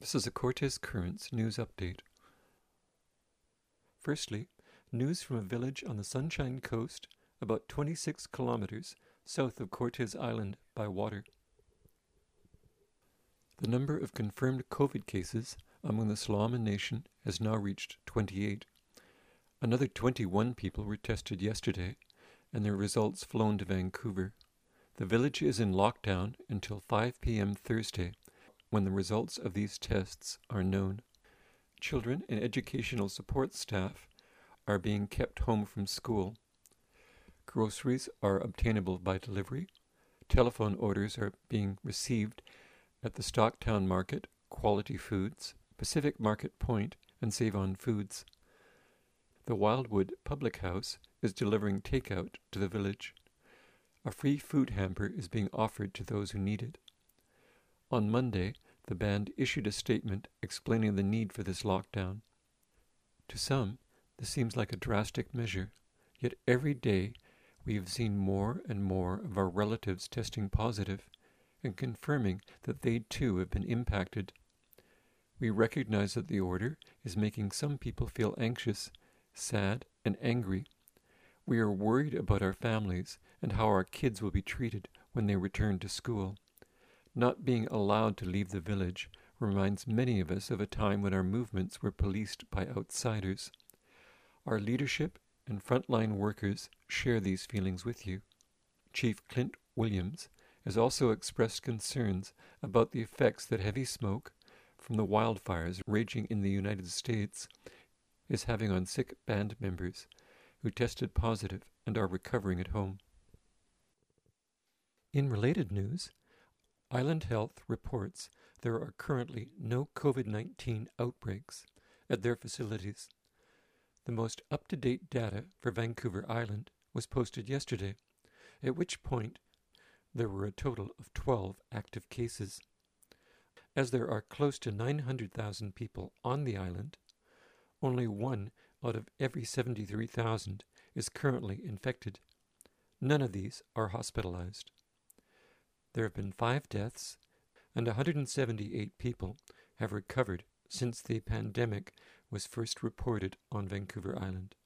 This is a Cortes Currents news update. Firstly, news from a village on the Sunshine Coast, about 26 kilometers south of Cortes Island by water. The number of confirmed COVID cases among the Tla'amin Nation has now reached 28. Another 21 people were tested yesterday, and their results flown to Vancouver. The village is in lockdown until 5 p.m. Thursday when the results of these tests are known. Children and educational support staff are being kept home from school. Groceries are obtainable by delivery. Telephone orders are being received at the Stocktown Market, Quality Foods, Pacific Market Point, and Save On Foods. The Wildwood Public House is delivering takeout to the village. A free food hamper is being offered to those who need it. On Monday, the band issued a statement explaining the need for this lockdown. To some, this seems like a drastic measure, yet every day we have seen more and more of our relatives testing positive and confirming that they too have been impacted. We recognize that the order is making some people feel anxious, sad, and angry. We are worried about our families and how our kids will be treated when they return to school. Not being allowed to leave the village reminds many of us of a time when our movements were policed by outsiders. Our leadership and frontline workers share these feelings with you. Chief Clint Williams has also expressed concerns about the effects that heavy smoke from the wildfires raging in the United States is having on sick band members who tested positive and are recovering at home. In related news, Island Health reports there are currently no COVID 19 outbreaks at their facilities. The most up to date data for Vancouver Island was posted yesterday, at which point there were a total of 12 active cases. As there are close to 900,000 people on the island, only one out of every 73,000 is currently infected. None of these are hospitalized. There have been five deaths, and 178 people have recovered since the pandemic was first reported on Vancouver Island.